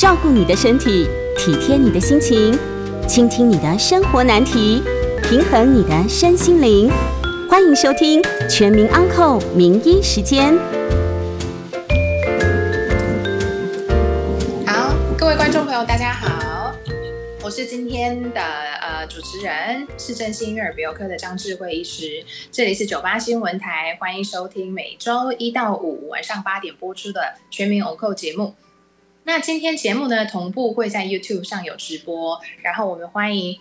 照顾你的身体，体贴你的心情，倾听你的生活难题，平衡你的身心灵。欢迎收听《全民安扣名医时间》。好，各位观众朋友，大家好，我是今天的呃主持人，是正兴婴儿鼻喉科的张智慧医师。这里是九八新闻台，欢迎收听每周一到五晚上八点播出的《全民欧扣》节目。那今天节目呢，同步会在 YouTube 上有直播，然后我们欢迎，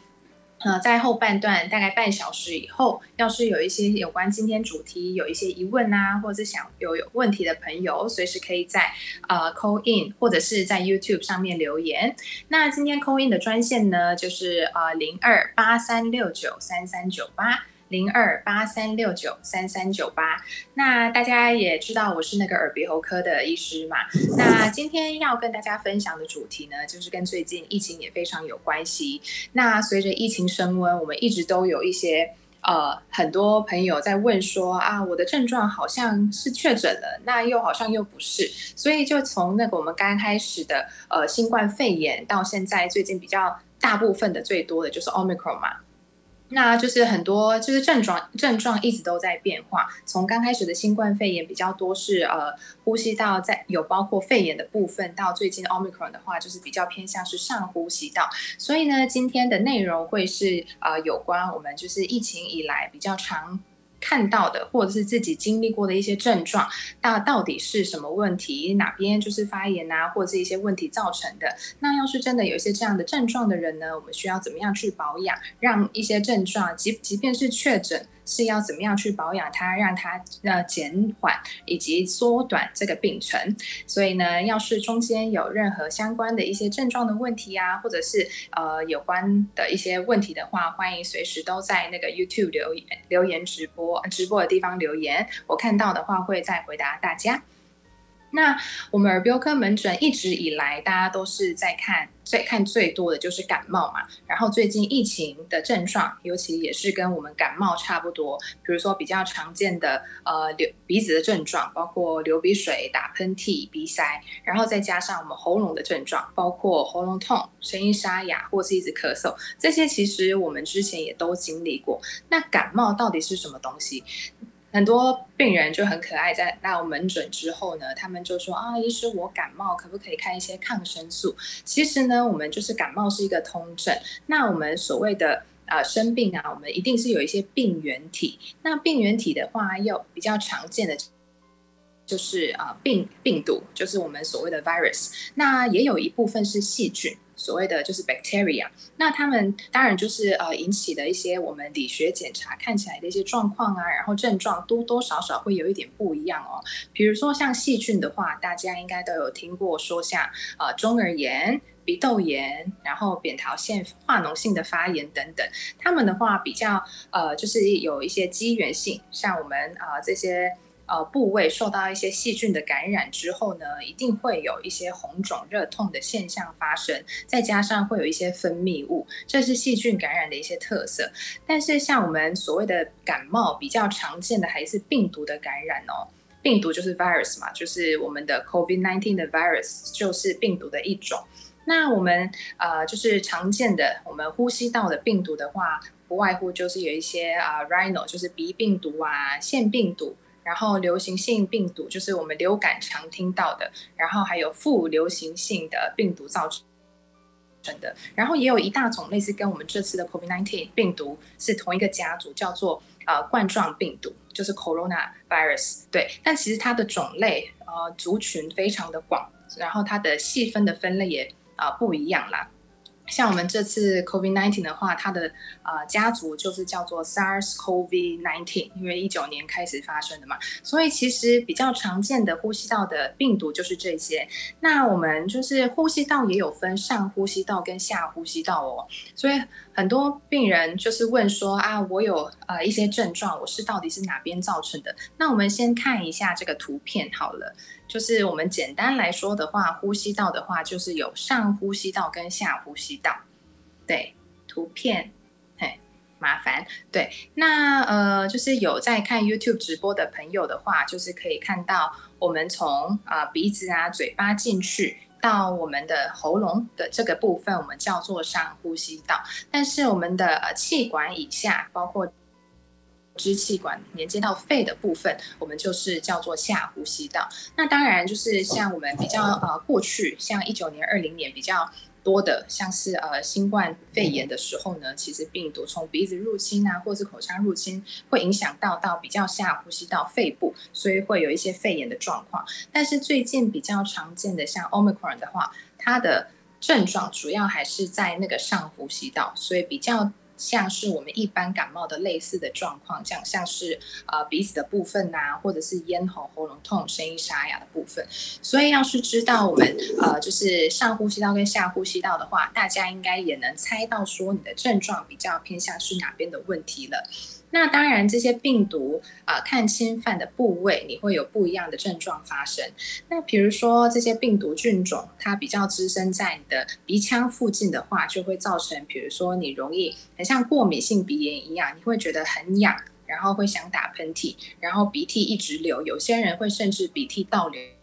呃，在后半段大概半小时以后，要是有一些有关今天主题有一些疑问啊，或者是想有有问题的朋友，随时可以在呃 call in 或者是在 YouTube 上面留言。那今天 call in 的专线呢，就是呃零二八三六九三三九八。零二八三六九三三九八，那大家也知道我是那个耳鼻喉科的医师嘛。那今天要跟大家分享的主题呢，就是跟最近疫情也非常有关系。那随着疫情升温，我们一直都有一些呃很多朋友在问说啊，我的症状好像是确诊了，那又好像又不是。所以就从那个我们刚开始的呃新冠肺炎，到现在最近比较大部分的最多的就是 Omicron 嘛。那就是很多，就是症状症状一直都在变化。从刚开始的新冠肺炎比较多是呃呼吸道在有包括肺炎的部分，到最近 Omicron 的话，就是比较偏向是上呼吸道。所以呢，今天的内容会是呃有关我们就是疫情以来比较常。看到的，或者是自己经历过的一些症状，那到底是什么问题？哪边就是发炎啊，或者是一些问题造成的？那要是真的有一些这样的症状的人呢，我们需要怎么样去保养，让一些症状，即即便是确诊。是要怎么样去保养它，让它呃减缓以及缩短这个病程。所以呢，要是中间有任何相关的一些症状的问题啊，或者是呃有关的一些问题的话，欢迎随时都在那个 YouTube 留言留言直播直播的地方留言，我看到的话会再回答大家。那我们耳鼻喉科门诊一直以来，大家都是在看最看最多的就是感冒嘛。然后最近疫情的症状，尤其也是跟我们感冒差不多。比如说比较常见的呃流鼻子的症状，包括流鼻水、打喷嚏、鼻塞，然后再加上我们喉咙的症状，包括喉咙痛、声音沙哑或是一直咳嗽，这些其实我们之前也都经历过。那感冒到底是什么东西？很多病人就很可爱，在到门诊之后呢，他们就说啊，医师我感冒，可不可以看一些抗生素？其实呢，我们就是感冒是一个通症。那我们所谓的呃生病啊，我们一定是有一些病原体。那病原体的话，又比较常见的就是啊病病毒，就是我们所谓的 virus。那也有一部分是细菌。所谓的就是 bacteria，那他们当然就是呃引起的一些我们理学检查看起来的一些状况啊，然后症状多多少少会有一点不一样哦。比如说像细菌的话，大家应该都有听过说像呃中耳炎、鼻窦炎，然后扁桃腺化脓性的发炎等等，他们的话比较呃就是有一些机缘性，像我们啊这些。呃，部位受到一些细菌的感染之后呢，一定会有一些红肿、热痛的现象发生，再加上会有一些分泌物，这是细菌感染的一些特色。但是像我们所谓的感冒，比较常见的还是病毒的感染哦。病毒就是 virus 嘛，就是我们的 COVID-19 的 virus 就是病毒的一种。那我们呃，就是常见的我们呼吸道的病毒的话，不外乎就是有一些啊，rhino 就是鼻病毒啊，腺病毒。然后流行性病毒就是我们流感常听到的，然后还有副流行性的病毒造成的，然后也有一大种类似跟我们这次的 COVID-19 病毒是同一个家族，叫做呃冠状病毒，就是 Corona virus。对，但其实它的种类呃族群非常的广，然后它的细分的分类也啊不一样啦。像我们这次 COVID-19 的话，它的呃家族就是叫做 SARS COVID 19因为一九年开始发生的嘛，所以其实比较常见的呼吸道的病毒就是这些。那我们就是呼吸道也有分上呼吸道跟下呼吸道哦，所以很多病人就是问说啊，我有呃一些症状，我是到底是哪边造成的？那我们先看一下这个图片好了。就是我们简单来说的话，呼吸道的话就是有上呼吸道跟下呼吸道。对，图片，嘿，麻烦。对，那呃，就是有在看 YouTube 直播的朋友的话，就是可以看到我们从啊鼻子啊嘴巴进去，到我们的喉咙的这个部分，我们叫做上呼吸道。但是我们的呃气管以下，包括支气管连接到肺的部分，我们就是叫做下呼吸道。那当然就是像我们比较呃过去，像一九年、二零年比较。多的像是呃新冠肺炎的时候呢，其实病毒从鼻子入侵啊，或是口腔入侵，会影响到到比较下呼吸道肺部，所以会有一些肺炎的状况。但是最近比较常见的像 Omicron 的话，它的症状主要还是在那个上呼吸道，所以比较。像是我们一般感冒的类似的状况，像像是呃鼻子的部分呐，或者是咽喉、喉咙痛、声音沙哑的部分。所以要是知道我们呃就是上呼吸道跟下呼吸道的话，大家应该也能猜到说你的症状比较偏向是哪边的问题了。那当然，这些病毒啊，看侵犯的部位，你会有不一样的症状发生。那比如说，这些病毒菌种它比较滋生在你的鼻腔附近的话，就会造成，比如说你容易很像过敏性鼻炎一样，你会觉得很痒，然后会想打喷嚏，然后鼻涕一直流，有些人会甚至鼻涕倒流。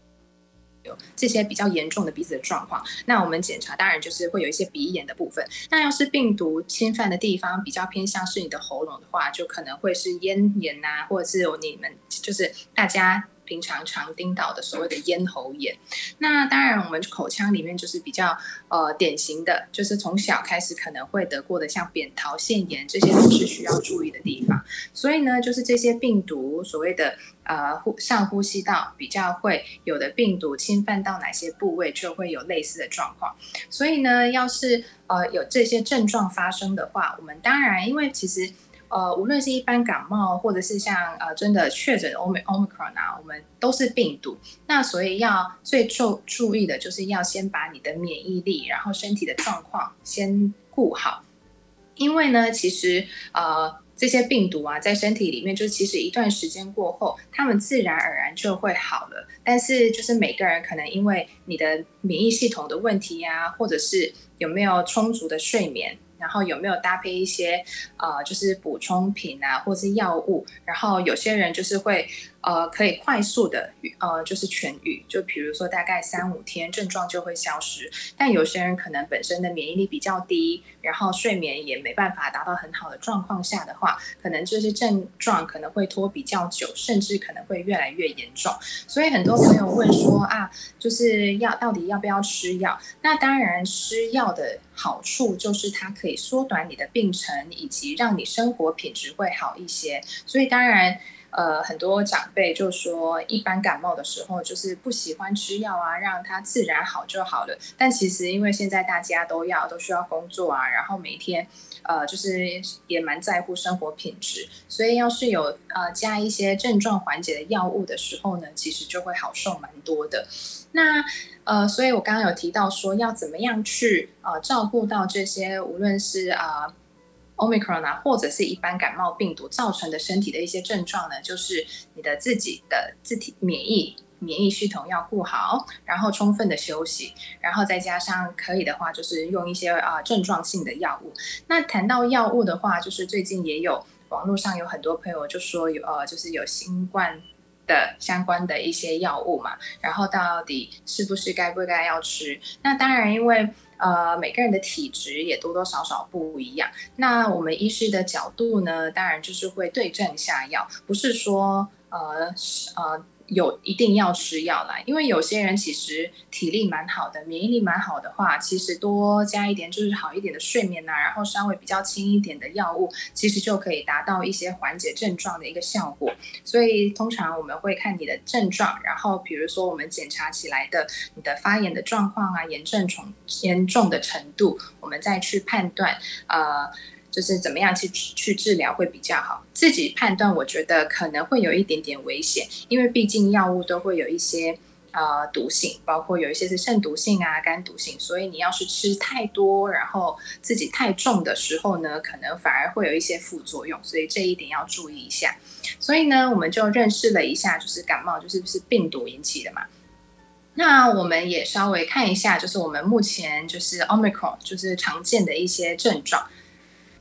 这些比较严重的鼻子的状况，那我们检查当然就是会有一些鼻炎的部分。那要是病毒侵犯的地方比较偏向是你的喉咙的话，就可能会是咽炎呐，或者是你们就是大家。平常常盯到的所谓的咽喉炎，那当然我们口腔里面就是比较呃典型的，就是从小开始可能会得过的，像扁桃腺炎，这些都是需要注意的地方。所以呢，就是这些病毒所谓的呃呼上呼吸道比较会有的病毒侵犯到哪些部位，就会有类似的状况。所以呢，要是呃有这些症状发生的话，我们当然因为其实。呃，无论是一般感冒，或者是像呃真的确诊 Omic Omicron 啊，我们都是病毒。那所以要最注注意的就是要先把你的免疫力，然后身体的状况先顾好。因为呢，其实呃这些病毒啊，在身体里面，就其实一段时间过后，他们自然而然就会好了。但是就是每个人可能因为你的免疫系统的问题呀，或者是有没有充足的睡眠。然后有没有搭配一些呃，就是补充品啊，或是药物？然后有些人就是会。呃，可以快速的呃，就是痊愈，就比如说大概三五天症状就会消失。但有些人可能本身的免疫力比较低，然后睡眠也没办法达到很好的状况下的话，可能这些症状可能会拖比较久，甚至可能会越来越严重。所以很多朋友问说啊，就是要到底要不要吃药？那当然吃药的好处就是它可以缩短你的病程，以及让你生活品质会好一些。所以当然。呃，很多长辈就说，一般感冒的时候就是不喜欢吃药啊，让它自然好就好了。但其实因为现在大家都要都需要工作啊，然后每天呃就是也蛮在乎生活品质，所以要是有呃加一些症状缓解的药物的时候呢，其实就会好受蛮多的。那呃，所以我刚刚有提到说要怎么样去呃照顾到这些，无论是啊。Omicron 啊，或者是一般感冒病毒造成的身体的一些症状呢，就是你的自己的自体免疫免疫系统要顾好，然后充分的休息，然后再加上可以的话，就是用一些啊症状性的药物。那谈到药物的话，就是最近也有网络上有很多朋友就说有呃，就是有新冠的相关的一些药物嘛，然后到底是不是该不该要吃？那当然因为。呃，每个人的体质也多多少少不一样。那我们医师的角度呢，当然就是会对症下药，不是说呃呃。有一定要吃药啦，因为有些人其实体力蛮好的，免疫力蛮好的话，其实多加一点就是好一点的睡眠呐，然后稍微比较轻一点的药物，其实就可以达到一些缓解症状的一个效果。所以通常我们会看你的症状，然后比如说我们检查起来的你的发炎的状况啊，炎症重严重的程度，我们再去判断呃。就是怎么样去去治疗会比较好，自己判断，我觉得可能会有一点点危险，因为毕竟药物都会有一些呃毒性，包括有一些是肾毒性啊、肝毒性，所以你要是吃太多，然后自己太重的时候呢，可能反而会有一些副作用，所以这一点要注意一下。所以呢，我们就认识了一下，就是感冒就是不是病毒引起的嘛？那我们也稍微看一下，就是我们目前就是 Omicron 就是常见的一些症状。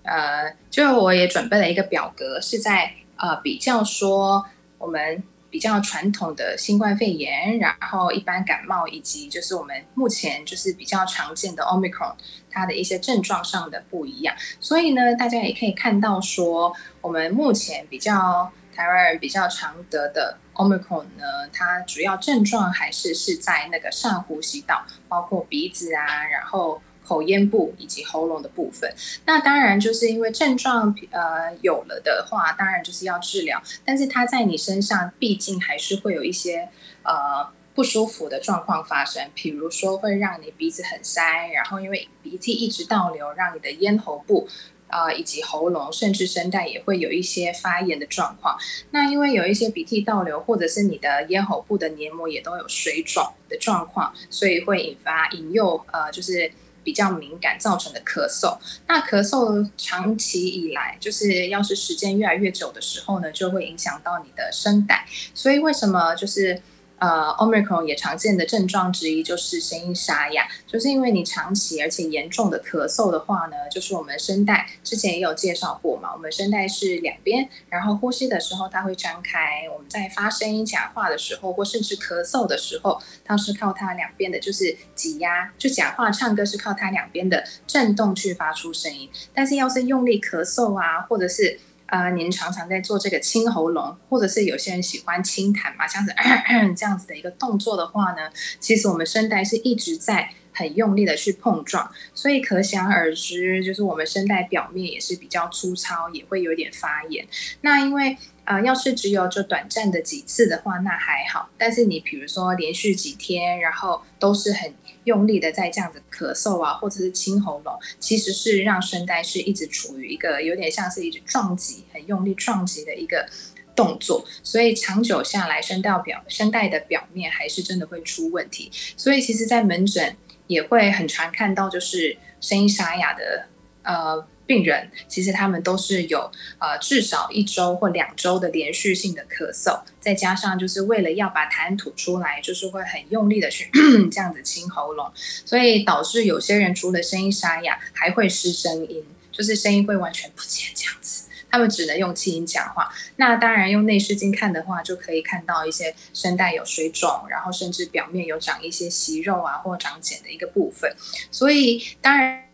呃，就我也准备了一个表格，是在呃比较说我们。比较传统的新冠肺炎，然后一般感冒，以及就是我们目前就是比较常见的 Omicron，它的一些症状上的不一样。所以呢，大家也可以看到说，我们目前比较台湾人比较常得的 Omicron 呢，它主要症状还是是在那个上呼吸道，包括鼻子啊，然后。口咽部以及喉咙的部分，那当然就是因为症状呃有了的话，当然就是要治疗。但是它在你身上，毕竟还是会有一些呃不舒服的状况发生，比如说会让你鼻子很塞，然后因为鼻涕一直倒流，让你的咽喉部啊以及喉咙甚至声带也会有一些发炎的状况。那因为有一些鼻涕倒流，或者是你的咽喉部的黏膜也都有水肿的状况，所以会引发引诱呃就是。比较敏感造成的咳嗽，那咳嗽长期以来，就是要是时间越来越久的时候呢，就会影响到你的声带。所以为什么就是？呃，omicron 也常见的症状之一就是声音沙哑，就是因为你长期而且严重的咳嗽的话呢，就是我们声带之前也有介绍过嘛，我们声带是两边，然后呼吸的时候它会张开，我们在发声音讲话的时候或甚至咳嗽的时候，它是靠它两边的，就是挤压，就讲话唱歌是靠它两边的震动去发出声音，但是要是用力咳嗽啊，或者是啊，您常常在做这个清喉咙，或者是有些人喜欢清痰嘛，像是 这样子的一个动作的话呢，其实我们声带是一直在很用力的去碰撞，所以可想而知，就是我们声带表面也是比较粗糙，也会有点发炎。那因为啊，要是只有就短暂的几次的话，那还好。但是你比如说连续几天，然后都是很用力的在这样子咳嗽啊，或者是清喉咙，其实是让声带是一直处于一个有点像是一直撞击、很用力撞击的一个动作。所以长久下来，声带表声带的表面还是真的会出问题。所以其实，在门诊也会很常看到，就是声音沙哑的呃。病人其实他们都是有呃至少一周或两周的连续性的咳嗽，再加上就是为了要把痰吐出来，就是会很用力的去 这样子清喉咙，所以导致有些人除了声音沙哑，还会失声音，就是声音会完全不见这样子，他们只能用气音讲话。那当然用内视镜看的话，就可以看到一些声带有水肿，然后甚至表面有长一些息肉啊或长茧的一个部分。所以当然。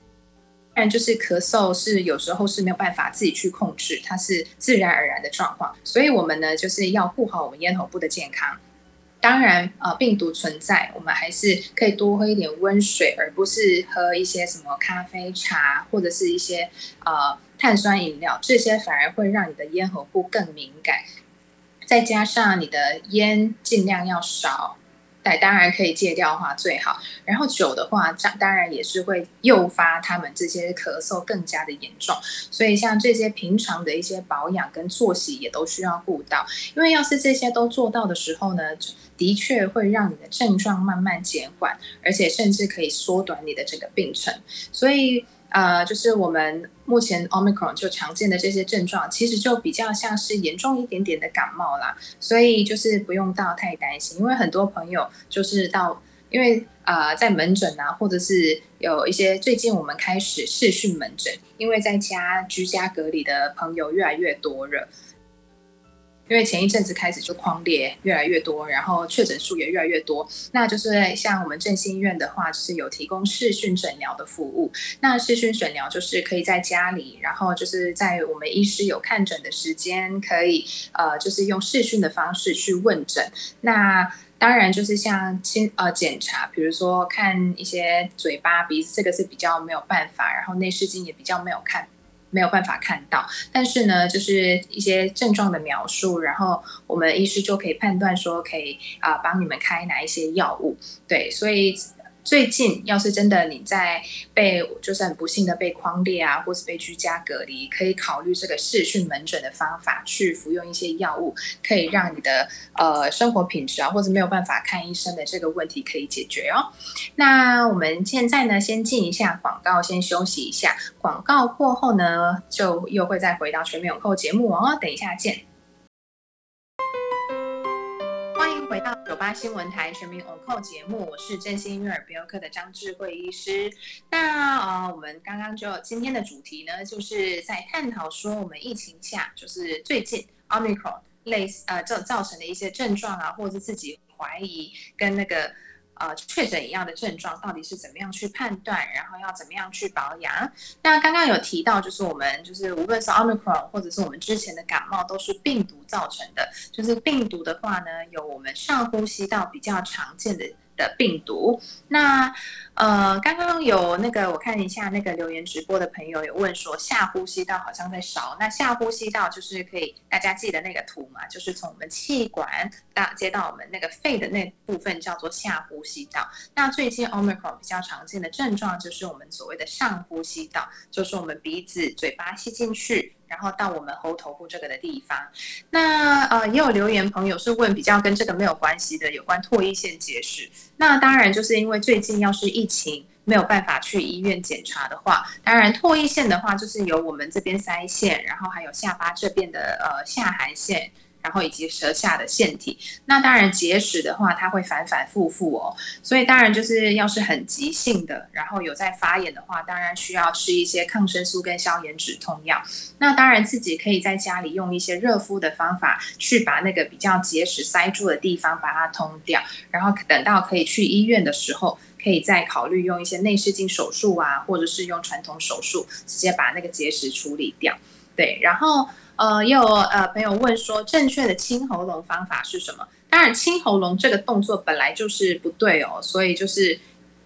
然，就是咳嗽是有时候是没有办法自己去控制，它是自然而然的状况，所以我们呢就是要顾好我们咽喉部的健康。当然，呃，病毒存在，我们还是可以多喝一点温水，而不是喝一些什么咖啡、茶或者是一些呃碳酸饮料，这些反而会让你的咽喉部更敏感。再加上你的烟尽量要少。对，当然可以戒掉的话最好。然后酒的话，当当然也是会诱发他们这些咳嗽更加的严重。所以像这些平常的一些保养跟作息也都需要顾到。因为要是这些都做到的时候呢，的确会让你的症状慢慢减缓，而且甚至可以缩短你的整个病程。所以。呃，就是我们目前 Omicron 就常见的这些症状，其实就比较像是严重一点点的感冒啦，所以就是不用到太担心。因为很多朋友就是到，因为呃在门诊啊，或者是有一些最近我们开始视讯门诊，因为在家居家隔离的朋友越来越多了。因为前一阵子开始就框列越来越多，然后确诊数也越来越多。那就是像我们振兴医院的话，是有提供视讯诊疗的服务。那视讯诊疗就是可以在家里，然后就是在我们医师有看诊的时间，可以呃就是用视讯的方式去问诊。那当然就是像亲呃检查，比如说看一些嘴巴、鼻子，这个是比较没有办法。然后内视镜也比较没有看。没有办法看到，但是呢，就是一些症状的描述，然后我们医师就可以判断说，可以啊帮你们开哪一些药物，对，所以。最近要是真的你在被就是很不幸的被框列啊，或是被居家隔离，可以考虑这个视讯门诊的方法，去服用一些药物，可以让你的呃生活品质啊，或者没有办法看医生的这个问题可以解决哦。那我们现在呢，先进一下广告，先休息一下。广告过后呢，就又会再回到全民有课节目哦。等一下见。到九八新闻台全民 on c 节目，我是振兴育儿鼻喉科的张智慧医师。那呃，我们刚刚就今天的主题呢，就是在探讨说我们疫情下，就是最近 omicron 类似呃造造成的一些症状啊，或者自己怀疑跟那个。呃，确诊一样的症状到底是怎么样去判断，然后要怎么样去保养？那刚刚有提到，就是我们就是无论是 omicron 或者是我们之前的感冒，都是病毒造成的。就是病毒的话呢，有我们上呼吸道比较常见的。的病毒，那呃，刚刚有那个我看一下那个留言直播的朋友有问说下呼吸道好像在烧，那下呼吸道就是可以大家记得那个图嘛，就是从我们气管到接到我们那个肺的那部分叫做下呼吸道。那最近 omicron 比较常见的症状就是我们所谓的上呼吸道，就是我们鼻子、嘴巴吸进去。然后到我们喉头部这个的地方，那呃也有留言朋友是问比较跟这个没有关系的，有关唾液腺结石。那当然就是因为最近要是疫情没有办法去医院检查的话，当然唾液腺的话就是由我们这边腮腺，然后还有下巴这边的呃下颌腺。然后以及舌下的腺体，那当然结石的话，它会反反复复哦，所以当然就是要是很急性的，然后有在发炎的话，当然需要吃一些抗生素跟消炎止痛药。那当然自己可以在家里用一些热敷的方法，去把那个比较结石塞住的地方把它通掉，然后等到可以去医院的时候，可以再考虑用一些内视镜手术啊，或者是用传统手术直接把那个结石处理掉。对，然后。呃，也有呃朋友问说，正确的清喉咙方法是什么？当然，清喉咙这个动作本来就是不对哦，所以就是。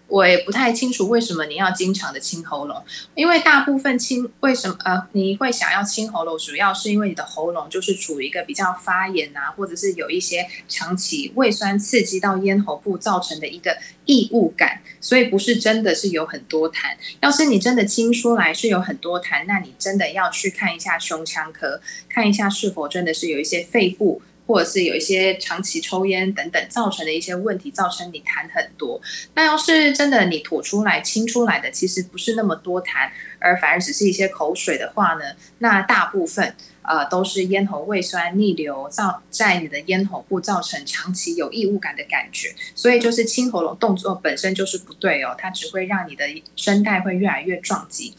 我也不太清楚为什么你要经常的清喉咙，因为大部分清为什么呃你会想要清喉咙，主要是因为你的喉咙就是处于一个比较发炎啊，或者是有一些长期胃酸刺激到咽喉部造成的一个异物感，所以不是真的是有很多痰。要是你真的清出来是有很多痰，那你真的要去看一下胸腔科，看一下是否真的是有一些肺部。或者是有一些长期抽烟等等造成的一些问题，造成你痰很多。那要是真的你吐出来、清出来的，其实不是那么多痰，而反而只是一些口水的话呢，那大部分呃都是咽喉胃酸逆流造在你的咽喉部造成长期有异物感的感觉。所以就是清喉咙动作本身就是不对哦，它只会让你的声带会越来越撞击。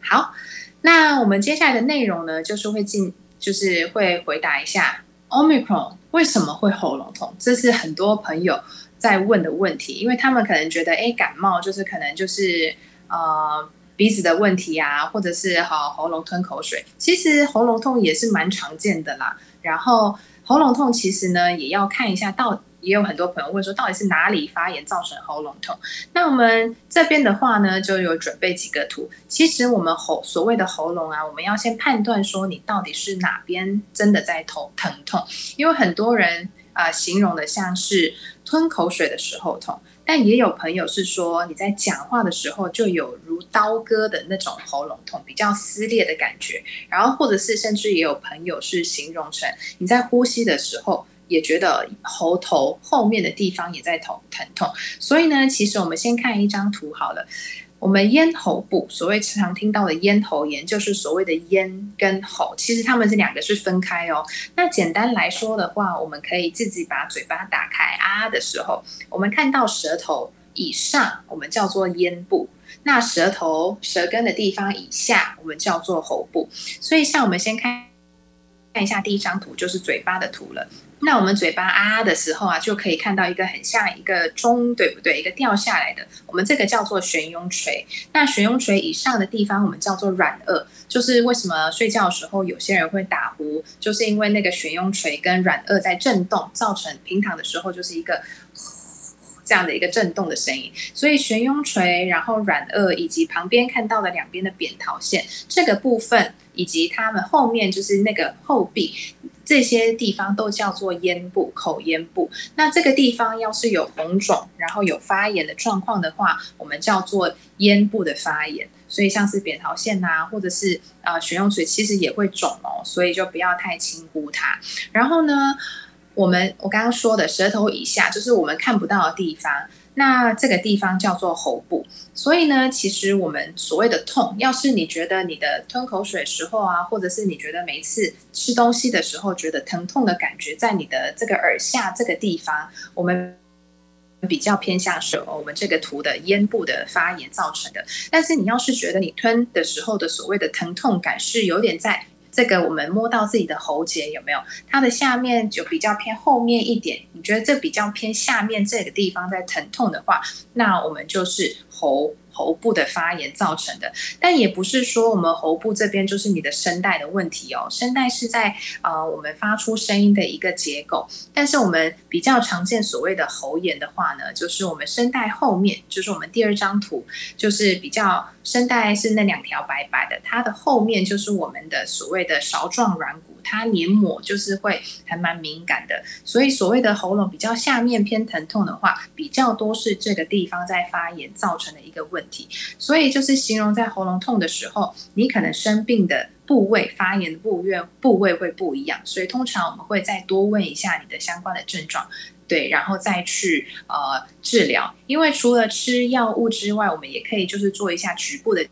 好，那我们接下来的内容呢，就是会进，就是会回答一下。Omicron 为什么会喉咙痛？这是很多朋友在问的问题，因为他们可能觉得，哎，感冒就是可能就是呃鼻子的问题啊，或者是好喉咙吞口水。其实喉咙痛也是蛮常见的啦。然后喉咙痛其实呢，也要看一下到。也有很多朋友问说，到底是哪里发炎造成喉咙痛？那我们这边的话呢，就有准备几个图。其实我们喉所谓的喉咙啊，我们要先判断说你到底是哪边真的在头疼痛，因为很多人啊形容的像是吞口水的时候痛，但也有朋友是说你在讲话的时候就有如刀割的那种喉咙痛，比较撕裂的感觉。然后或者是甚至也有朋友是形容成你在呼吸的时候。也觉得喉头后面的地方也在疼疼痛，所以呢，其实我们先看一张图好了。我们咽喉部，所谓常听到的咽喉炎，就是所谓的咽跟喉，其实它们这两个是分开哦。那简单来说的话，我们可以自己把嘴巴打开啊的时候，我们看到舌头以上，我们叫做咽部；那舌头舌根的地方以下，我们叫做喉部。所以，像我们先看看一下第一张图，就是嘴巴的图了。那我们嘴巴啊的时候啊，就可以看到一个很像一个钟，对不对？一个掉下来的，我们这个叫做悬雍垂。那悬雍垂以上的地方，我们叫做软腭。就是为什么睡觉的时候有些人会打呼，就是因为那个悬雍垂跟软腭在震动，造成平躺的时候就是一个 这样的一个震动的声音。所以悬雍垂，然后软腭以及旁边看到的两边的扁桃腺这个部分，以及它们后面就是那个后壁。这些地方都叫做咽部、口咽部。那这个地方要是有红肿，然后有发炎的状况的话，我们叫做咽部的发炎。所以像是扁桃腺呐，或者是呃悬雍垂，其实也会肿哦。所以就不要太轻估它。然后呢，我们我刚刚说的舌头以下，就是我们看不到的地方。那这个地方叫做喉部，所以呢，其实我们所谓的痛，要是你觉得你的吞口水时候啊，或者是你觉得每次吃东西的时候觉得疼痛的感觉，在你的这个耳下这个地方，我们比较偏向是我们这个图的咽部的发炎造成的。但是你要是觉得你吞的时候的所谓的疼痛感是有点在这个我们摸到自己的喉结有没有？它的下面就比较偏后面一点，你觉得这比较偏下面这个地方在疼痛的话，那我们就是喉。喉部的发炎造成的，但也不是说我们喉部这边就是你的声带的问题哦。声带是在呃我们发出声音的一个结构，但是我们比较常见所谓的喉炎的话呢，就是我们声带后面，就是我们第二张图，就是比较声带是那两条白白的，它的后面就是我们的所谓的勺状软骨。它黏膜就是会还蛮敏感的，所以所谓的喉咙比较下面偏疼痛的话，比较多是这个地方在发炎造成的一个问所以就是形容在喉咙痛的时候，你可能生病的部位、发炎的部位部位会不一样。所以通常我们会再多问一下你的相关的症状，对，然后再去呃治疗。因为除了吃药物之外，我们也可以就是做一下局部的。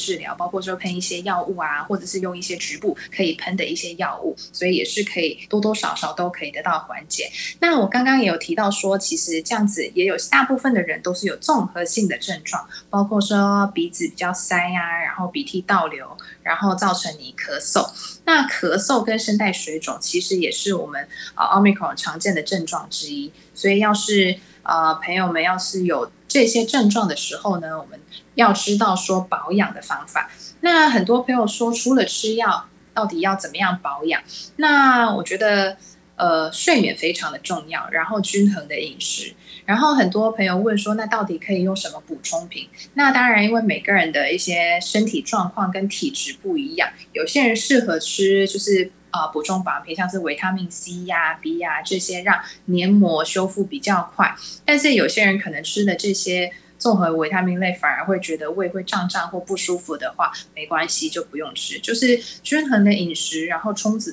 治疗包括说喷一些药物啊，或者是用一些局部可以喷的一些药物，所以也是可以多多少少都可以得到缓解。那我刚刚也有提到说，其实这样子也有大部分的人都是有综合性的症状，包括说鼻子比较塞啊，然后鼻涕倒流，然后造成你咳嗽。那咳嗽跟声带水肿其实也是我们啊奥密克戎常见的症状之一。所以要是呃朋友们要是有这些症状的时候呢，我们。要知道说保养的方法，那很多朋友说除了吃药，到底要怎么样保养？那我觉得，呃，睡眠非常的重要，然后均衡的饮食。然后很多朋友问说，那到底可以用什么补充品？那当然，因为每个人的一些身体状况跟体质不一样，有些人适合吃就是啊补充保养品，像是维他命 C 呀、B 呀这些，让黏膜修复比较快。但是有些人可能吃的这些。综合维他命类反而会觉得胃会胀胀或不舒服的话，没关系，就不用吃。就是均衡的饮食，然后充足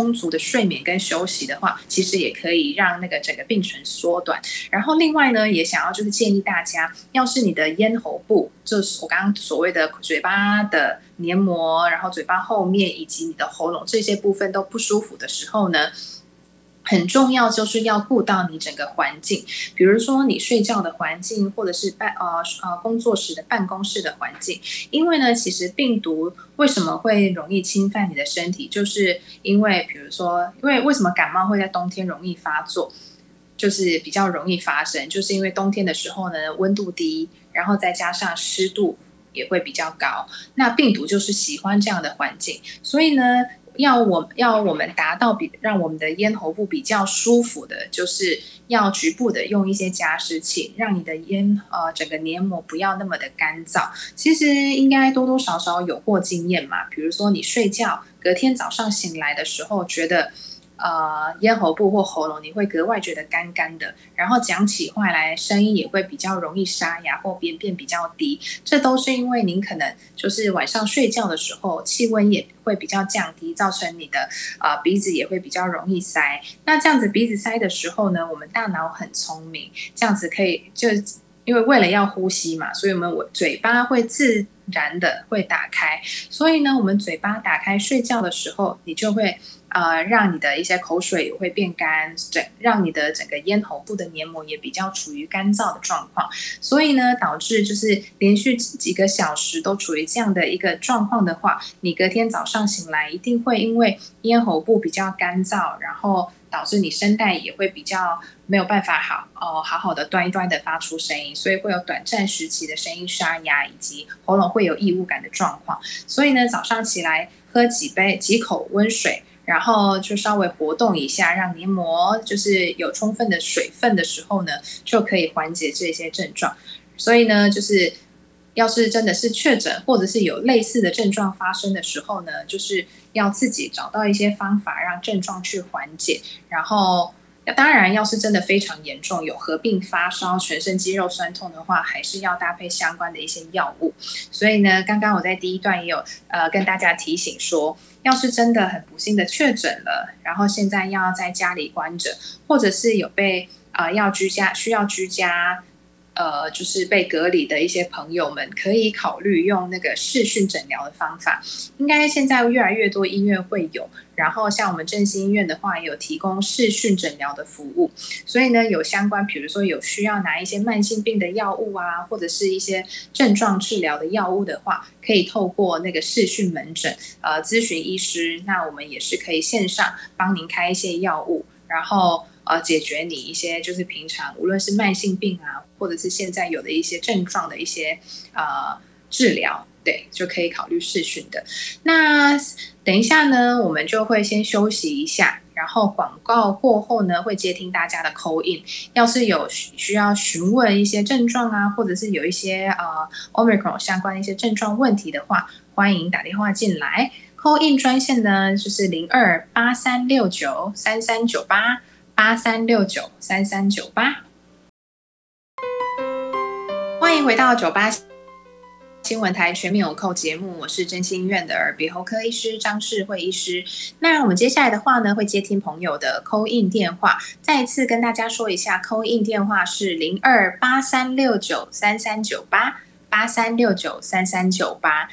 充足的睡眠跟休息的话，其实也可以让那个整个病程缩短。然后另外呢，也想要就是建议大家，要是你的咽喉部，就是我刚刚所谓的嘴巴的黏膜，然后嘴巴后面以及你的喉咙这些部分都不舒服的时候呢。很重要，就是要顾到你整个环境，比如说你睡觉的环境，或者是办呃呃工作时的办公室的环境。因为呢，其实病毒为什么会容易侵犯你的身体，就是因为比如说，因为为什么感冒会在冬天容易发作，就是比较容易发生，就是因为冬天的时候呢，温度低，然后再加上湿度也会比较高，那病毒就是喜欢这样的环境，所以呢。要我要我们达到比让我们的咽喉部比较舒服的，就是要局部的用一些加湿器，让你的咽呃整个黏膜不要那么的干燥。其实应该多多少少有过经验嘛，比如说你睡觉，隔天早上醒来的时候觉得。呃，咽喉部或喉咙，你会格外觉得干干的，然后讲起话来声音也会比较容易沙哑或边变比较低，这都是因为您可能就是晚上睡觉的时候气温也会比较降低，造成你的呃鼻子也会比较容易塞。那这样子鼻子塞的时候呢，我们大脑很聪明，这样子可以就因为为了要呼吸嘛，所以我们我嘴巴会自然的会打开，所以呢，我们嘴巴打开睡觉的时候，你就会。呃，让你的一些口水也会变干，整让你的整个咽喉部的黏膜也比较处于干燥的状况，所以呢，导致就是连续几个小时都处于这样的一个状况的话，你隔天早上醒来一定会因为咽喉部比较干燥，然后导致你声带也会比较没有办法好哦好好的端一端的发出声音，所以会有短暂时期的声音沙哑，以及喉咙会有异物感的状况。所以呢，早上起来喝几杯几口温水。然后就稍微活动一下，让黏膜就是有充分的水分的时候呢，就可以缓解这些症状。所以呢，就是要是真的是确诊，或者是有类似的症状发生的时候呢，就是要自己找到一些方法让症状去缓解。然后，当然，要是真的非常严重，有合并发烧、全身肌肉酸痛的话，还是要搭配相关的一些药物。所以呢，刚刚我在第一段也有呃跟大家提醒说。要是真的很不幸的确诊了，然后现在要在家里关着，或者是有被啊要居家需要居家呃，就是被隔离的一些朋友们，可以考虑用那个视讯诊疗的方法。应该现在越来越多医院会有，然后像我们振兴医院的话，有提供视讯诊疗的服务。所以呢，有相关，比如说有需要拿一些慢性病的药物啊，或者是一些症状治疗的药物的话，可以透过那个视讯门诊，呃，咨询医师。那我们也是可以线上帮您开一些药物，然后。呃，解决你一些就是平常无论是慢性病啊，或者是现在有的一些症状的一些呃治疗，对，就可以考虑试训的。那等一下呢，我们就会先休息一下，然后广告过后呢，会接听大家的 call in。要是有需要询问一些症状啊，或者是有一些呃 omicron 相关的一些症状问题的话，欢迎打电话进来。call in 专线呢，就是零二八三六九三三九八。八三六九三三九八，欢迎回到九八新闻台全民有扣节目，我是真心医院的耳鼻喉科医师张世慧医师。那我们接下来的话呢，会接听朋友的扣印电话，再一次跟大家说一下，扣印电话是零二八三六九三三九八八三六九三三九八。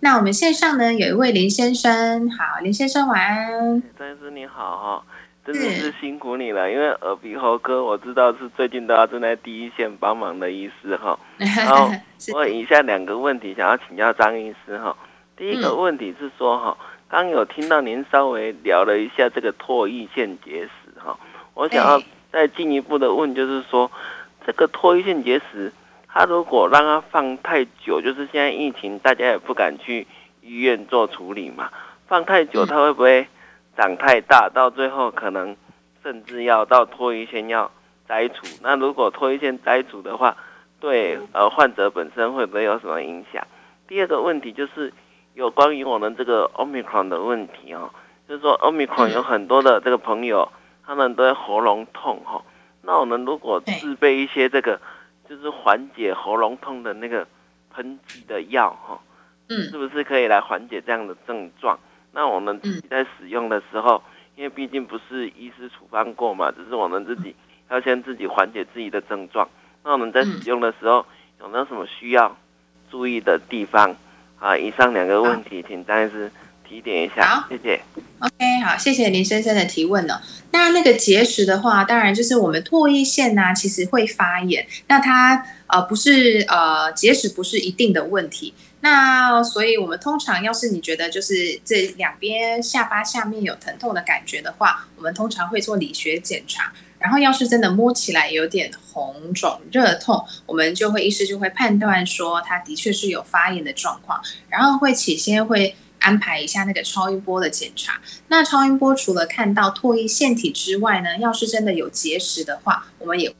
那我们线上呢，有一位林先生，好，林先生晚安，张医师你好。真的是辛苦你了，因为耳鼻喉科我知道是最近都要正在第一线帮忙的医师哈。然后我以下两个问题想要请教张医师哈。第一个问题是说哈，刚有听到您稍微聊了一下这个唾液腺结石哈，我想要再进一步的问，就是说这个唾液腺结石，它如果让它放太久，就是现在疫情大家也不敢去医院做处理嘛，放太久它会不会？长太大，到最后可能甚至要到脱衣腺要摘除。那如果脱衣腺摘除的话，对呃患者本身会不会有什么影响？第二个问题就是有关于我们这个 omicron 的问题哦，就是说 omicron 有很多的这个朋友，他们都喉咙痛哈。那我们如果自备一些这个就是缓解喉咙痛的那个喷剂的药哈，嗯，是不是可以来缓解这样的症状？那我们自己在使用的时候，因为毕竟不是医师处方过嘛，只是我们自己要先自己缓解自己的症状。那我们在使用的时候有没有什么需要注意的地方？啊，以上两个问题，请张医师提点一下。好，谢谢。OK，好，谢谢林先生的提问呢。那那个结石的话，当然就是我们唾液腺呢，其实会发炎。那它呃不是呃结石不是一定的问题。那所以，我们通常要是你觉得就是这两边下巴下面有疼痛的感觉的话，我们通常会做理学检查。然后，要是真的摸起来有点红肿、热痛，我们就会医师就会判断说，它的确是有发炎的状况。然后会起先会安排一下那个超音波的检查。那超音波除了看到唾液腺体之外呢，要是真的有结石的话，我们也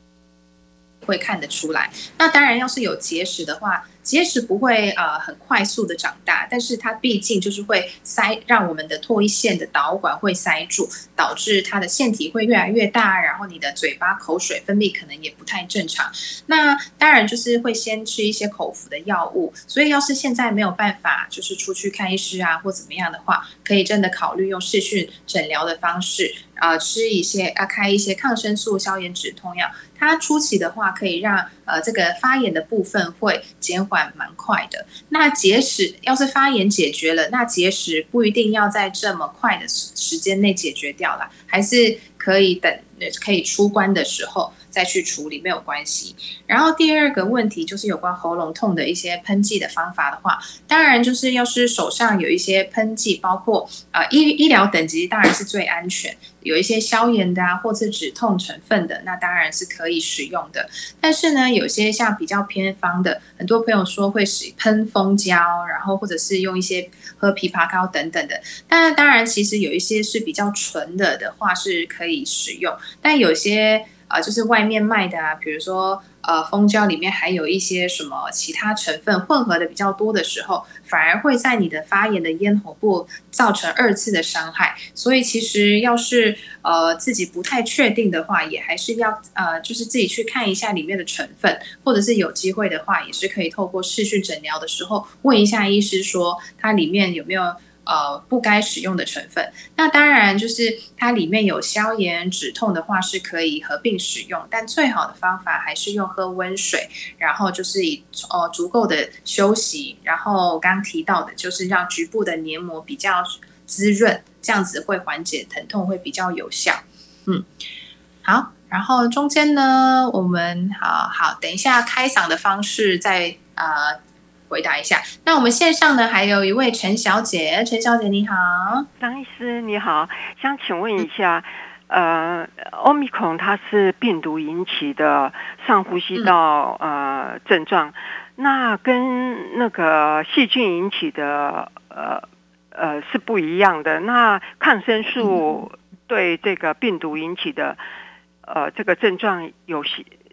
会看得出来。那当然，要是有结石的话，结石不会呃很快速的长大，但是它毕竟就是会塞，让我们的唾液腺的导管会塞住，导致它的腺体会越来越大，然后你的嘴巴口水分泌可能也不太正常。那当然就是会先吃一些口服的药物，所以要是现在没有办法就是出去看医师啊或怎么样的话，可以真的考虑用视讯诊疗的方式。呃，吃一些啊，开一些抗生素、消炎止痛药，它初期的话可以让呃这个发炎的部分会减缓蛮快的。那结石要是发炎解决了，那结石不一定要在这么快的时间内解决掉了，还是可以等可以出关的时候。再去处理没有关系。然后第二个问题就是有关喉咙痛的一些喷剂的方法的话，当然就是要是手上有一些喷剂，包括呃医医疗等级当然是最安全，有一些消炎的啊，或是止痛成分的，那当然是可以使用的。但是呢，有些像比较偏方的，很多朋友说会使喷蜂胶，然后或者是用一些喝枇杷膏等等的。但当然，其实有一些是比较纯的的话是可以使用，但有些。啊，就是外面卖的啊，比如说呃，蜂胶里面还有一些什么其他成分混合的比较多的时候，反而会在你的发炎的咽喉部造成二次的伤害。所以其实要是呃自己不太确定的话，也还是要呃就是自己去看一下里面的成分，或者是有机会的话，也是可以透过视讯诊疗的时候问一下医师说它里面有没有。呃不该使用的成分。那当然就是它里面有消炎止痛的话是可以合并使用，但最好的方法还是用喝温水，然后就是以呃足够的休息，然后刚提到的就是让局部的黏膜比较滋润，这样子会缓解疼痛，会比较有效。嗯，好。然后中间呢，我们好好等一下开嗓的方式再呃回答一下。那我们线上呢还有一位陈小姐，陈小姐你好，张医师你好，想请问一下，呃，奥密克戎它是病毒引起的上呼吸道呃症状，那跟那个细菌引起的呃呃是不一样的。那抗生素对这个病毒引起的。呃，这个症状有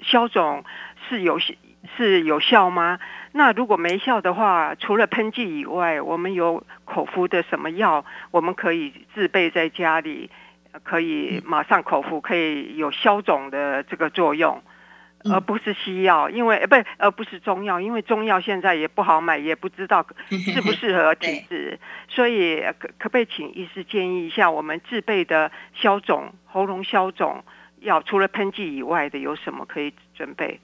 消肿是有是有效吗？那如果没效的话，除了喷剂以外，我们有口服的什么药，我们可以自备在家里，可以马上口服，可以有消肿的这个作用，而不是西药，因为呃不，而不是中药，因为中药现在也不好买，也不知道 适不适合体质，所以可可不可以请医师建议一下，我们自备的消肿喉咙消肿。药除了喷剂以外的有什么可以准备？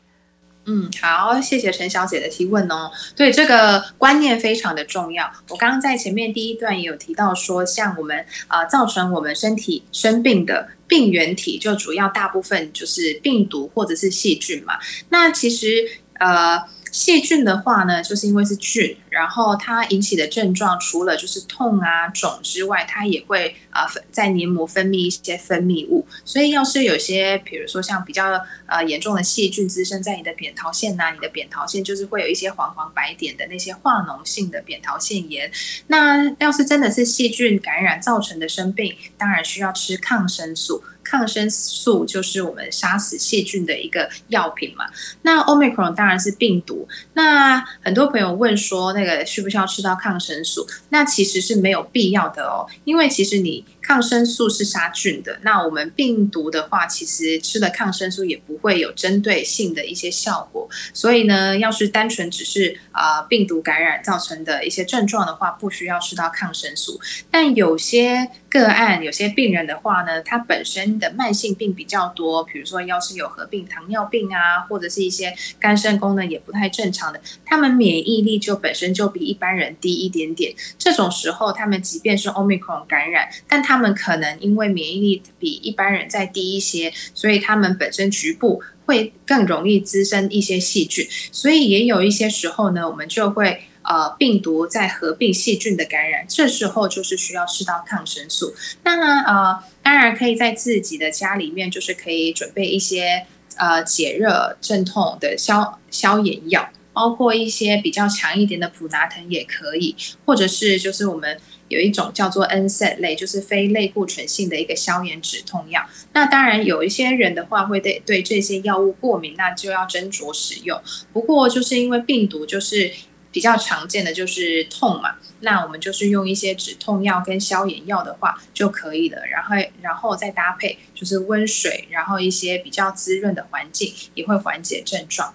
嗯，好，谢谢陈小姐的提问哦。对这个观念非常的重要。我刚刚在前面第一段也有提到说，像我们啊造成我们身体生病的病原体，就主要大部分就是病毒或者是细菌嘛。那其实呃。细菌的话呢，就是因为是菌，然后它引起的症状除了就是痛啊、肿之外，它也会啊在黏膜分泌一些分泌物。所以要是有些，比如说像比较呃严重的细菌滋生在你的扁桃腺呐，你的扁桃腺就是会有一些黄黄白点的那些化脓性的扁桃腺炎。那要是真的是细菌感染造成的生病，当然需要吃抗生素。抗生素就是我们杀死细菌的一个药品嘛。那 Omicron 当然是病毒。那很多朋友问说，那个需不需要吃到抗生素？那其实是没有必要的哦，因为其实你。抗生素是杀菌的，那我们病毒的话，其实吃了抗生素也不会有针对性的一些效果。所以呢，要是单纯只是啊病毒感染造成的一些症状的话，不需要吃到抗生素。但有些个案，有些病人的话呢，他本身的慢性病比较多，比如说要是有合并糖尿病啊，或者是一些肝肾功能也不太正常的，他们免疫力就本身就比一般人低一点点。这种时候，他们即便是 Omicron 感染，但他他们可能因为免疫力比一般人再低一些，所以他们本身局部会更容易滋生一些细菌，所以也有一些时候呢，我们就会呃病毒在合并细菌的感染，这时候就是需要吃到抗生素。那呃当然可以在自己的家里面，就是可以准备一些呃解热镇痛的消消炎药，包括一些比较强一点的普拿疼也可以，或者是就是我们。有一种叫做 NSA 类，就是非类固醇性的一个消炎止痛药。那当然有一些人的话会对对这些药物过敏，那就要斟酌使用。不过就是因为病毒就是比较常见的就是痛嘛，那我们就是用一些止痛药跟消炎药的话就可以了。然后然后再搭配就是温水，然后一些比较滋润的环境也会缓解症状。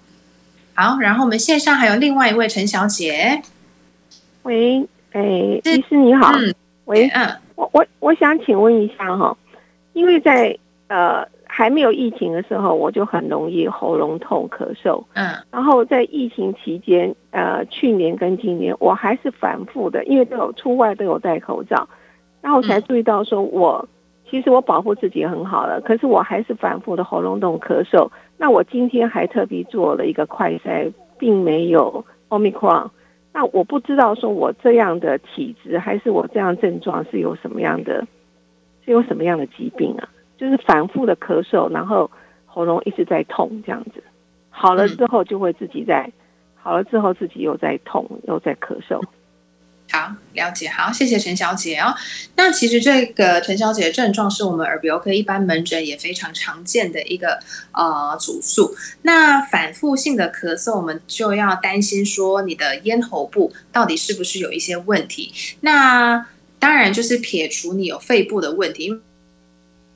好，然后我们线上还有另外一位陈小姐，喂。哎，医师你好，喂，嗯，我我我想请问一下哈，因为在呃还没有疫情的时候，我就很容易喉咙痛、咳嗽，嗯，然后在疫情期间，呃，去年跟今年我还是反复的，因为都有出外都有戴口罩，然后才注意到说我其实我保护自己很好了，可是我还是反复的喉咙痛、咳嗽。那我今天还特别做了一个快筛，并没有 omicron。那我不知道，说我这样的体质，还是我这样症状是有什么样的，是有什么样的疾病啊？就是反复的咳嗽，然后喉咙一直在痛，这样子，好了之后就会自己在，好了之后自己又在痛，又在咳嗽。好，了解。好，谢谢陈小姐哦。那其实这个陈小姐的症状是我们耳鼻喉科一般门诊也非常常见的一个呃主诉。那反复性的咳嗽，我们就要担心说你的咽喉部到底是不是有一些问题。那当然就是撇除你有肺部的问题，因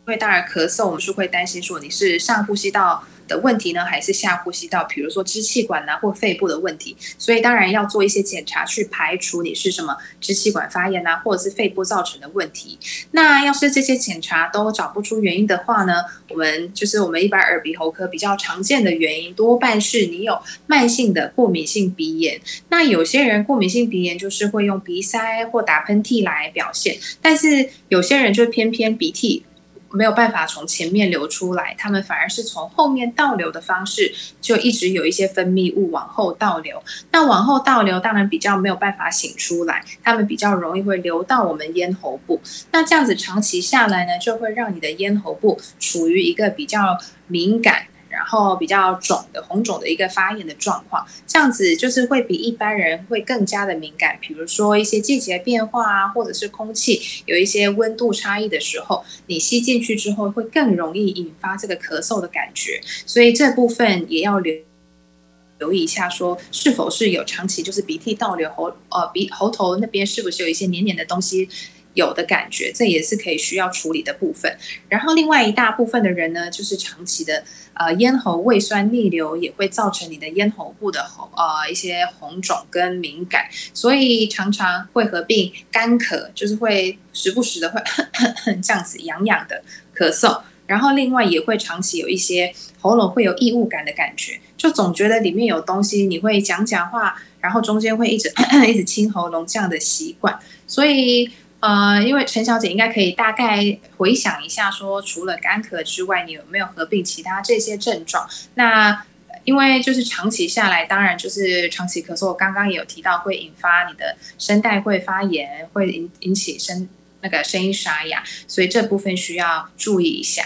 为当然咳嗽我们是会担心说你是上呼吸道的问题呢，还是下呼吸道，比如说支气管呐或肺部的问题？所以当然要做一些检查，去排除你是什么支气管发炎呐，或者是肺部造成的问题。那要是这些检查都找不出原因的话呢，我们就是我们一般耳鼻喉科比较常见的原因，多半是你有慢性的过敏性鼻炎。那有些人过敏性鼻炎就是会用鼻塞或打喷嚏来表现，但是有些人就偏偏鼻涕。没有办法从前面流出来，他们反而是从后面倒流的方式，就一直有一些分泌物往后倒流。那往后倒流当然比较没有办法醒出来，他们比较容易会流到我们咽喉部。那这样子长期下来呢，就会让你的咽喉部处于一个比较敏感。然后比较肿的红肿的一个发炎的状况，这样子就是会比一般人会更加的敏感。比如说一些季节变化啊，或者是空气有一些温度差异的时候，你吸进去之后会更容易引发这个咳嗽的感觉。所以这部分也要留留意一下，说是否是有长期就是鼻涕倒流喉呃鼻喉头那边是不是有一些黏黏的东西。有的感觉，这也是可以需要处理的部分。然后另外一大部分的人呢，就是长期的呃咽喉胃酸逆流，也会造成你的咽喉部的喉呃一些红肿跟敏感，所以常常会合并干咳，就是会时不时的会 这样子痒痒的咳嗽。然后另外也会长期有一些喉咙会有异物感的感觉，就总觉得里面有东西，你会讲讲话，然后中间会一直 一直清喉咙这样的习惯，所以。呃，因为陈小姐应该可以大概回想一下，说除了干咳之外，你有没有合并其他这些症状？那因为就是长期下来，当然就是长期咳嗽，我刚刚也有提到会引发你的声带会发炎，会引引起声那个声音沙哑，所以这部分需要注意一下。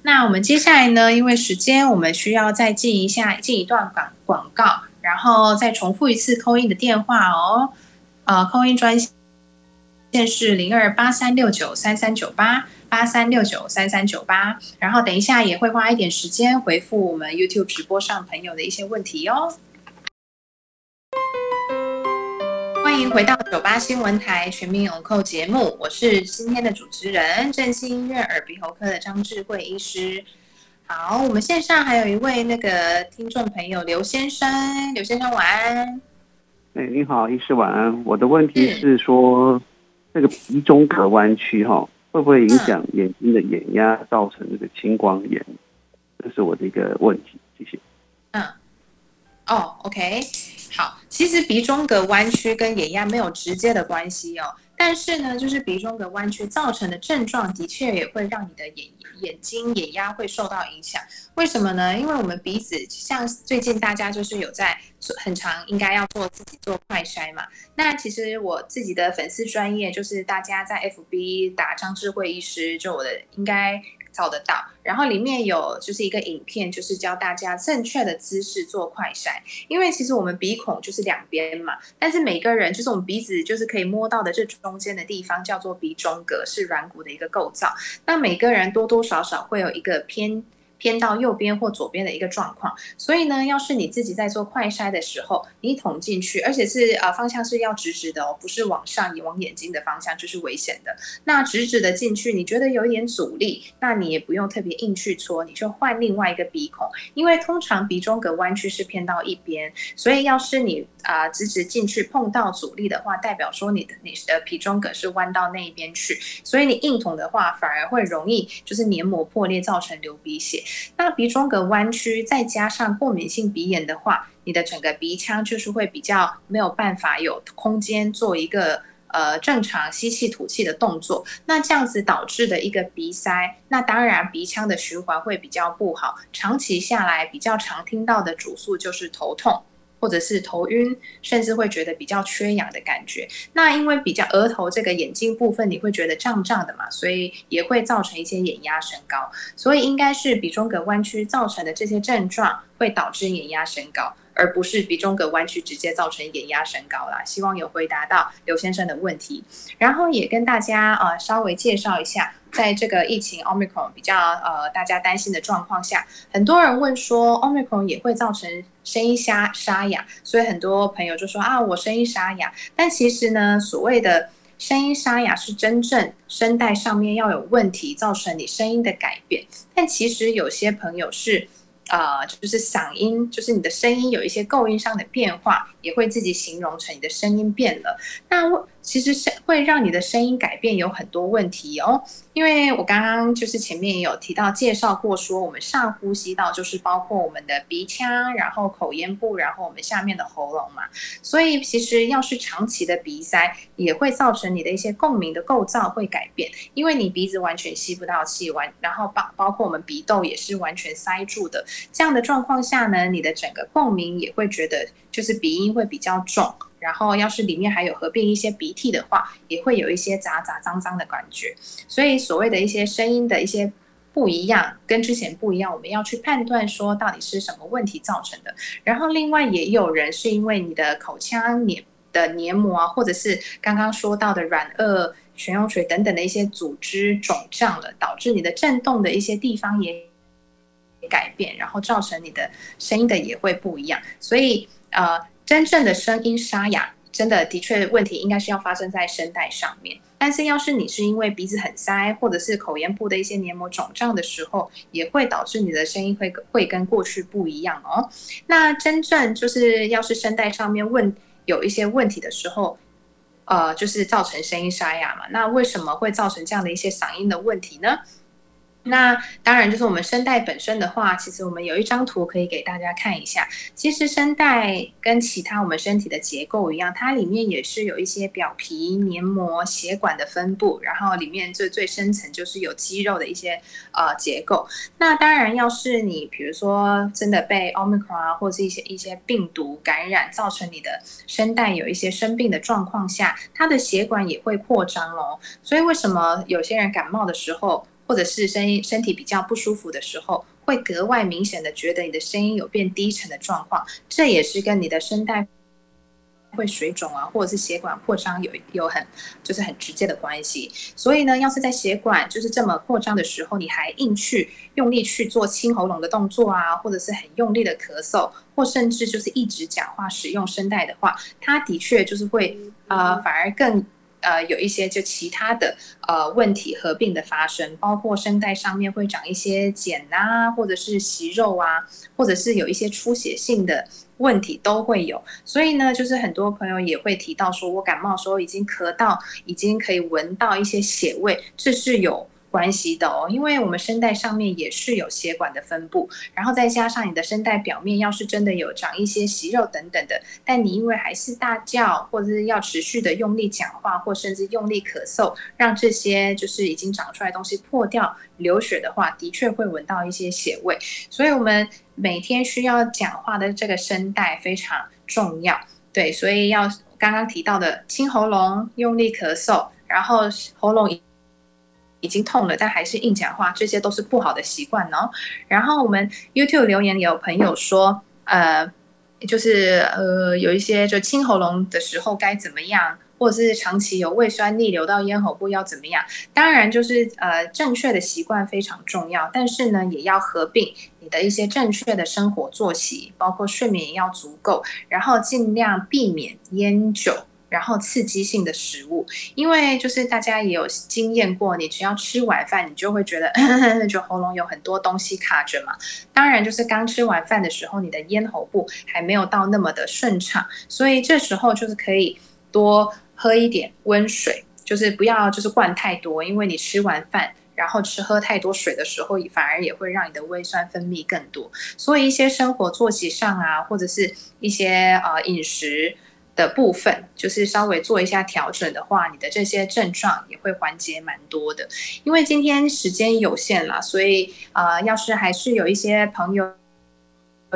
那我们接下来呢，因为时间，我们需要再进一下进一段广广告，然后再重复一次扣音的电话哦，呃，扣音专线。线是零二八三六九三三九八八三六九三三九八，然后等一下也会花一点时间回复我们 YouTube 直播上朋友的一些问题哟。欢迎回到九八新闻台全民永扣节目，我是今天的主持人振兴医院耳鼻喉科的张智慧医师。好，我们线上还有一位那个听众朋友刘先生，刘先生晚安。哎，你好，医师晚安。我的问题是说。这个鼻中隔弯曲哈，会不会影响眼睛的眼压，造成这个青光眼？这是我的一个问题，谢谢。嗯，哦，OK，好，其实鼻中隔弯曲跟眼压没有直接的关系哦。但是呢，就是鼻中隔弯曲造成的症状，的确也会让你的眼眼睛眼压会受到影响。为什么呢？因为我们鼻子像最近大家就是有在很长，应该要做自己做快筛嘛。那其实我自己的粉丝专业就是大家在 FB 打张智慧医师，就我的应该。照得到，然后里面有就是一个影片，就是教大家正确的姿势做快筛。因为其实我们鼻孔就是两边嘛，但是每个人就是我们鼻子就是可以摸到的这中间的地方叫做鼻中隔，是软骨的一个构造。那每个人多多少少会有一个偏。偏到右边或左边的一个状况，所以呢，要是你自己在做快筛的时候，你捅进去，而且是呃方向是要直直的哦，不是往上往眼睛的方向，就是危险的。那直直的进去，你觉得有一点阻力，那你也不用特别硬去搓，你就换另外一个鼻孔，因为通常鼻中隔弯曲是偏到一边，所以要是你啊直直进去碰到阻力的话，代表说你的你的鼻中隔是弯到那一边去，所以你硬捅的话，反而会容易就是黏膜破裂，造成流鼻血。那鼻中隔弯曲，再加上过敏性鼻炎的话，你的整个鼻腔就是会比较没有办法有空间做一个呃正常吸气吐气的动作。那这样子导致的一个鼻塞，那当然鼻腔的循环会比较不好。长期下来，比较常听到的主诉就是头痛。或者是头晕，甚至会觉得比较缺氧的感觉。那因为比较额头这个眼睛部分，你会觉得胀胀的嘛，所以也会造成一些眼压升高。所以应该是鼻中隔弯曲造成的这些症状，会导致眼压升高。而不是鼻中隔弯曲直接造成眼压升高啦。希望有回答到刘先生的问题，然后也跟大家呃稍微介绍一下，在这个疫情 Omicron 比较呃大家担心的状况下，很多人问说 Omicron 也会造成声音沙沙哑，所以很多朋友就说啊我声音沙哑，但其实呢所谓的声音沙哑是真正声带上面要有问题造成你声音的改变，但其实有些朋友是。啊，就是嗓音，就是你的声音有一些构音上的变化，也会自己形容成你的声音变了。那其实是会让你的声音改变有很多问题哦。因为我刚刚就是前面也有提到介绍过，说我们上呼吸道就是包括我们的鼻腔，然后口咽部，然后我们下面的喉咙嘛。所以其实要是长期的鼻塞，也会造成你的一些共鸣的构造会改变，因为你鼻子完全吸不到气，完然后包包括我们鼻窦也是完全塞住的。这样的状况下呢，你的整个共鸣也会觉得就是鼻音会比较重。然后，要是里面还有合并一些鼻涕的话，也会有一些杂杂脏脏的感觉。所以，所谓的一些声音的一些不一样，跟之前不一样，我们要去判断说到底是什么问题造成的。然后，另外也有人是因为你的口腔黏的黏膜啊，或者是刚刚说到的软腭、悬雍垂等等的一些组织肿胀了，导致你的震动的一些地方也改变，然后造成你的声音的也会不一样。所以，呃。真正的声音沙哑，真的的确问题应该是要发生在声带上面。但是要是你是因为鼻子很塞，或者是口咽部的一些黏膜肿胀的时候，也会导致你的声音会会跟过去不一样哦。那真正就是要是声带上面问有一些问题的时候，呃，就是造成声音沙哑嘛。那为什么会造成这样的一些嗓音的问题呢？那当然，就是我们声带本身的话，其实我们有一张图可以给大家看一下。其实声带跟其他我们身体的结构一样，它里面也是有一些表皮、黏膜、血管的分布，然后里面最最深层就是有肌肉的一些呃结构。那当然，要是你比如说真的被 omicron 啊，或者是一些一些病毒感染，造成你的声带有一些生病的状况下，它的血管也会扩张哦。所以为什么有些人感冒的时候？或者是声音身体比较不舒服的时候，会格外明显的觉得你的声音有变低沉的状况，这也是跟你的声带会水肿啊，或者是血管扩张有有很就是很直接的关系。所以呢，要是在血管就是这么扩张的时候，你还硬去用力去做清喉咙的动作啊，或者是很用力的咳嗽，或甚至就是一直讲话使用声带的话，它的确就是会呃反而更。呃，有一些就其他的呃问题合并的发生，包括声带上面会长一些茧啊，或者是息肉啊，或者是有一些出血性的问题都会有。所以呢，就是很多朋友也会提到说，我感冒时候已经咳到，已经可以闻到一些血味，这是有。关系的哦，因为我们声带上面也是有血管的分布，然后再加上你的声带表面要是真的有长一些息肉等等的，但你因为还是大叫，或者是要持续的用力讲话，或甚至用力咳嗽，让这些就是已经长出来的东西破掉流血的话，的确会闻到一些血味。所以，我们每天需要讲话的这个声带非常重要，对，所以要刚刚提到的清喉咙、用力咳嗽，然后喉咙。已经痛了，但还是硬讲话，这些都是不好的习惯哦。然后我们 YouTube 留言里有朋友说，呃，就是呃有一些就清喉咙的时候该怎么样，或者是长期有胃酸逆流到咽喉部要怎么样？当然就是呃正确的习惯非常重要，但是呢也要合并你的一些正确的生活作息，包括睡眠也要足够，然后尽量避免烟酒。然后刺激性的食物，因为就是大家也有经验过，你只要吃晚饭，你就会觉得 就喉咙有很多东西卡着嘛。当然，就是刚吃完饭的时候，你的咽喉部还没有到那么的顺畅，所以这时候就是可以多喝一点温水，就是不要就是灌太多，因为你吃完饭然后吃喝太多水的时候，反而也会让你的胃酸分泌更多。所以一些生活作息上啊，或者是一些呃饮食。的部分就是稍微做一下调整的话，你的这些症状也会缓解蛮多的。因为今天时间有限了，所以啊，要是还是有一些朋友。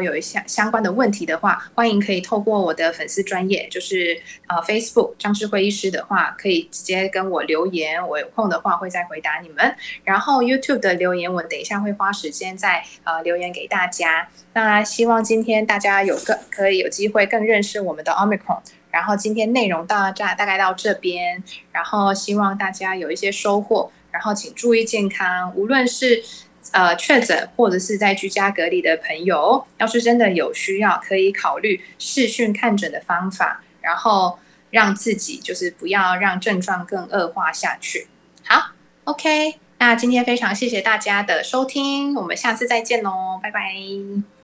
有一些相关的问题的话，欢迎可以透过我的粉丝专业，就是呃 Facebook 张智慧医师的话，可以直接跟我留言，我有空的话会再回答你们。然后 YouTube 的留言，我等一下会花时间再呃留言给大家。那希望今天大家有个可以有机会更认识我们的 Omicron。然后今天内容到这大概到这边，然后希望大家有一些收获。然后请注意健康，无论是。呃，确诊或者是在居家隔离的朋友，要是真的有需要，可以考虑视讯看诊的方法，然后让自己就是不要让症状更恶化下去。好，OK，那今天非常谢谢大家的收听，我们下次再见喽，拜拜。